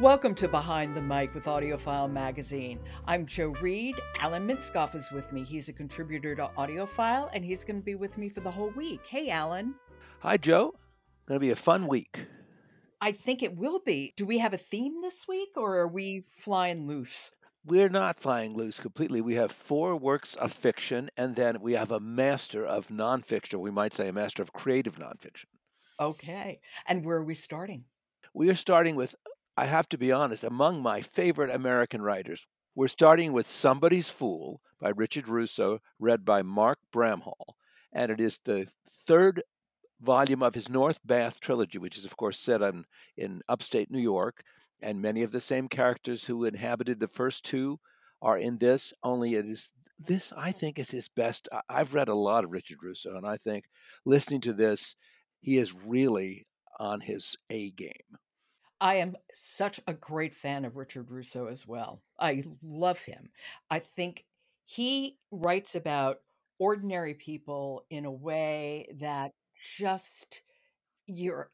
Welcome to Behind the Mic with AudioFile Magazine. I'm Jo Reed. Alan Minskoff is with me. He's a contributor to AudioFile, and he's going to be with me for the whole week. Hey, Alan. Hi, Jo. Going to be a fun week. I think it will be. Do we have a theme this week, or are we flying loose? We're not flying loose completely. We have four works of fiction, and then we have a master of nonfiction. We might say a master of creative nonfiction. Okay. And where are we starting? We are starting with I have to be honest, among my favorite American writers. We're starting with Somebody's Fool by Richard Russo, read by Mark Bramhall. And it is the third volume of his North Bath trilogy, which is, of course, set in, in upstate New York. And many of the same characters who inhabited the first two are in this, only it is this, I think, is his best. I've read a lot of Richard Russo, and I think listening to this, he is really on his A game. I am such a great fan of Richard Russo as well. I love him. I think he writes about ordinary people in a way that just you're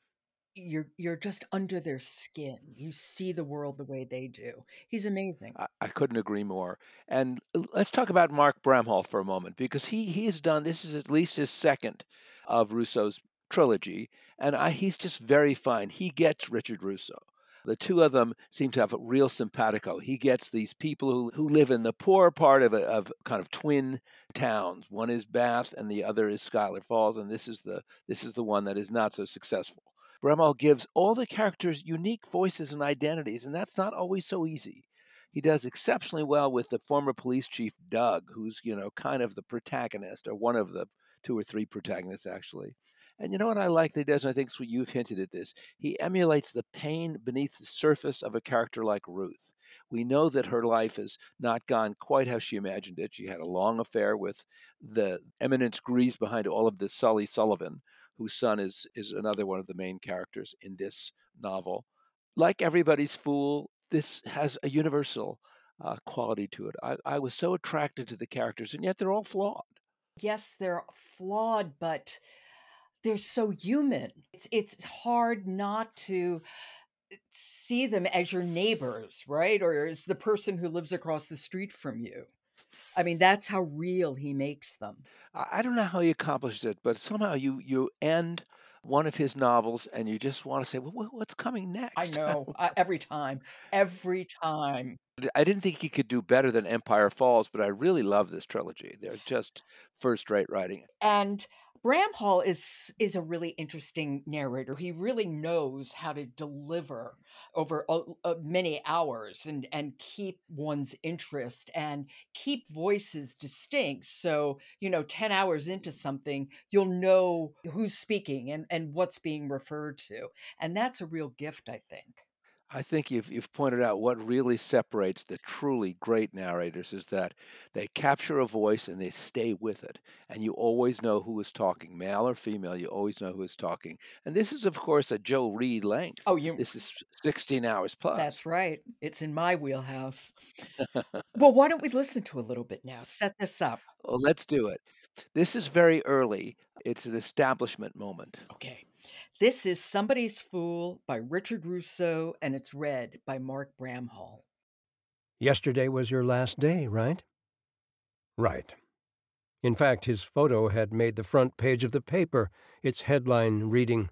you're you're just under their skin. You see the world the way they do. He's amazing. I, I couldn't agree more. And let's talk about Mark Bramhall for a moment because he he has done this is at least his second of Russo's trilogy, and I, he's just very fine. He gets Richard Russo. The two of them seem to have a real simpatico. He gets these people who, who live in the poor part of, a, of kind of twin towns. One is Bath and the other is Schuyler Falls, and this is the this is the one that is not so successful. Bramhall gives all the characters unique voices and identities, and that's not always so easy. He does exceptionally well with the former police chief Doug, who's you know kind of the protagonist or one of the two or three protagonists actually. And you know what I like that he does, and I think you've hinted at this? He emulates the pain beneath the surface of a character like Ruth. We know that her life has not gone quite how she imagined it. She had a long affair with the éminence grise behind all of this, Sully Sullivan, whose son is is another one of the main characters in this novel. Like everybody's fool, this has a universal uh, quality to it. I, I was so attracted to the characters, and yet they're all flawed. Yes, they're flawed, but they're so human. It's it's hard not to eh, see them as your neighbors, right? Or as the person who lives across the street from you. I mean, that's how real he makes them. I don't know how he accomplishes it, but somehow you you end one of his novels and you just want to say, well, what's coming next? I know uh, every time, every time. I didn't think he could do better than Empire Falls, but I really love this trilogy. They're just first rate writing. And Bramhall is is a really interesting narrator. He really knows how to deliver over many hours and and keep one's interest and keep voices distinct. So you know, ten hours into something, you'll know who's speaking and and what's being referred to, and that's a real gift, I think. I think you've, you've pointed out what really separates the truly great narrators is that they capture a voice and they stay with it. And you always know who is talking, male or female, you always know who is talking. And this is, of course, a Jo Reed length. Oh, you. This is 16 hours plus. That's right. It's in my wheelhouse. well, why don't we listen to a little bit now? Set this up. Well, let's do it. This is very early. It's an establishment moment. Okay. This is Somebody's Fool by Richard Russo, and it's read by Mark Bramhall. Yesterday was your last day, right? Right. In fact, his photo had made the front page of the paper, its headline reading,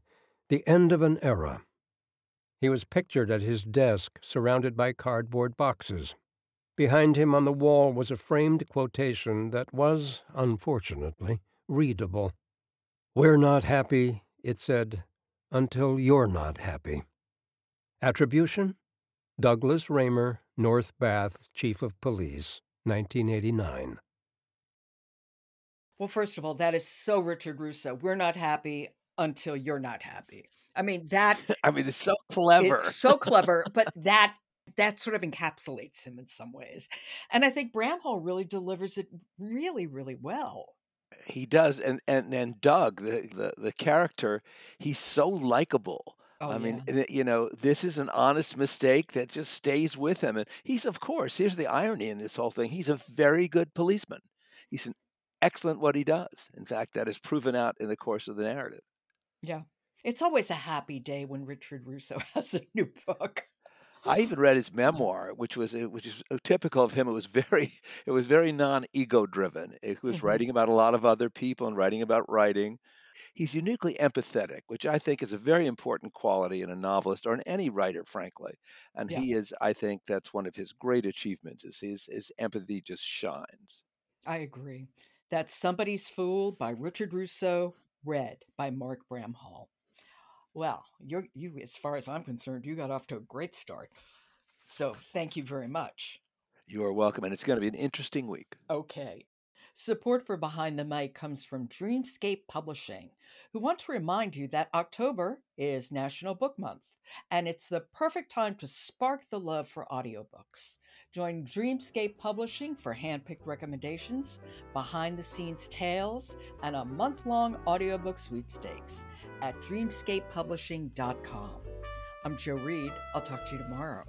The End of an Era. He was pictured at his desk, surrounded by cardboard boxes. Behind him on the wall was a framed quotation that was, unfortunately, readable. We're not happy, it said, until you're not happy. Attribution Douglas Raymer, North Bath Chief of Police, 1989. Well, first of all, that is so Richard Russo. We're not happy until you're not happy. I mean, that. I mean, it's so clever. It's so clever, but that that sort of encapsulates him in some ways. And I think Bramhall really delivers it really, really well he does and and and doug the the, the character he's so likable. Oh, i mean you know this is an honest mistake that just stays with him and he's of course here's the irony in this whole thing he's a very good policeman. He's an excellent what he does. In fact that is proven out in the course of the narrative. Yeah. It's always a happy day when richard russo has a new book I even read his memoir, which was uh, which is uh, typical of him. It was very it was very non-ego driven. He was Mhm. writing about a lot of other people and writing about writing. He's uniquely empathetic, which I think is a very important quality in a novelist or in any writer, frankly. And Yeah, he is, I think that's one of his great achievements is his his empathy just shines. I agree. That's Somebody's Fool by Richard Russo, read by Mark Bramhall. Well, you're you as far as I'm concerned, you got off to a great start. So thank you very much. You are welcome, and it's going to be an interesting week. Okay. Support for Behind the Mic comes from Dreamscape Publishing, who want to remind you that October is National Book Month, and it's the perfect time to spark the love for audiobooks. Join Dreamscape Publishing for handpicked recommendations, behind the scenes tales, and a month long audiobook sweepstakes at dreamscapepublishing.com. I'm Jo Reed. I'll talk to you tomorrow.